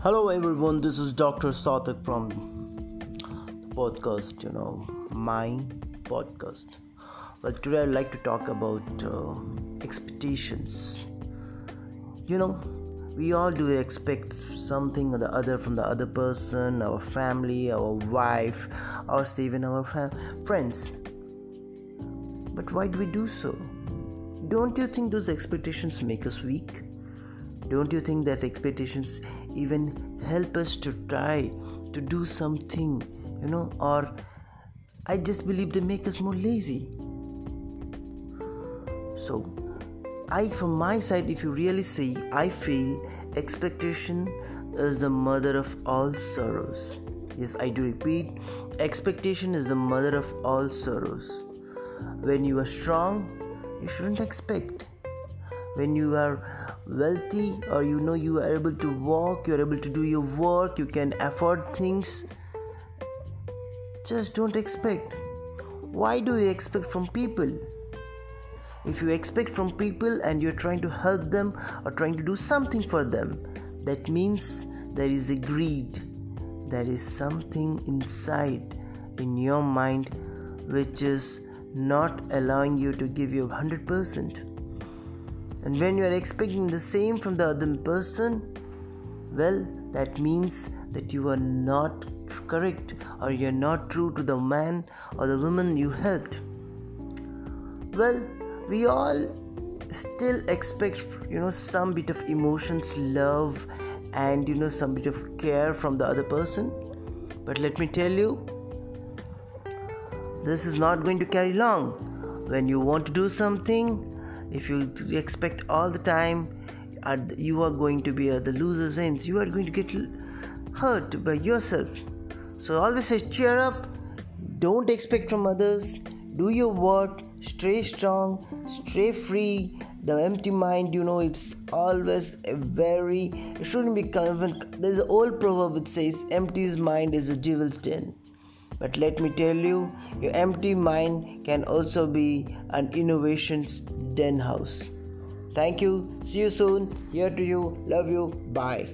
Hello everyone, this is Dr. Satak from the podcast, you know, my podcast. Well, today I'd like to talk about uh, expectations. You know, we all do expect something or the other from the other person, our family, our wife, or even our fam- friends. But why do we do so? Don't you think those expectations make us weak? Don't you think that expectations even help us to try to do something, you know, or I just believe they make us more lazy? So, I, from my side, if you really see, I feel expectation is the mother of all sorrows. Yes, I do repeat, expectation is the mother of all sorrows. When you are strong, you shouldn't expect when you are wealthy or you know you are able to walk you are able to do your work you can afford things just don't expect. Why do you expect from people? If you expect from people and you're trying to help them or trying to do something for them that means there is a greed. There is something inside in your mind which is not allowing you to give your 100% and when you are expecting the same from the other person, well, that means that you are not correct or you are not true to the man or the woman you helped. Well, we all still expect, you know, some bit of emotions, love, and you know, some bit of care from the other person. But let me tell you, this is not going to carry long. When you want to do something, if you expect all the time uh, you are going to be at the loser's ends. You are going to get hurt by yourself. So always say cheer up. Don't expect from others. Do your work. Stay strong. Stay free. The empty mind you know it's always a very it shouldn't be convinced there's an old proverb which says empty mind is a devil's den but let me tell you, your empty mind can also be an innovation's den house. Thank you. See you soon. Here to you. Love you. Bye.